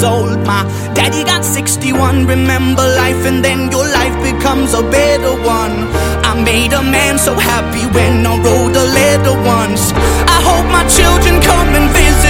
Years old. My daddy got 61. Remember life, and then your life becomes a better one. I made a man so happy when I wrote a letter once. I hope my children come and visit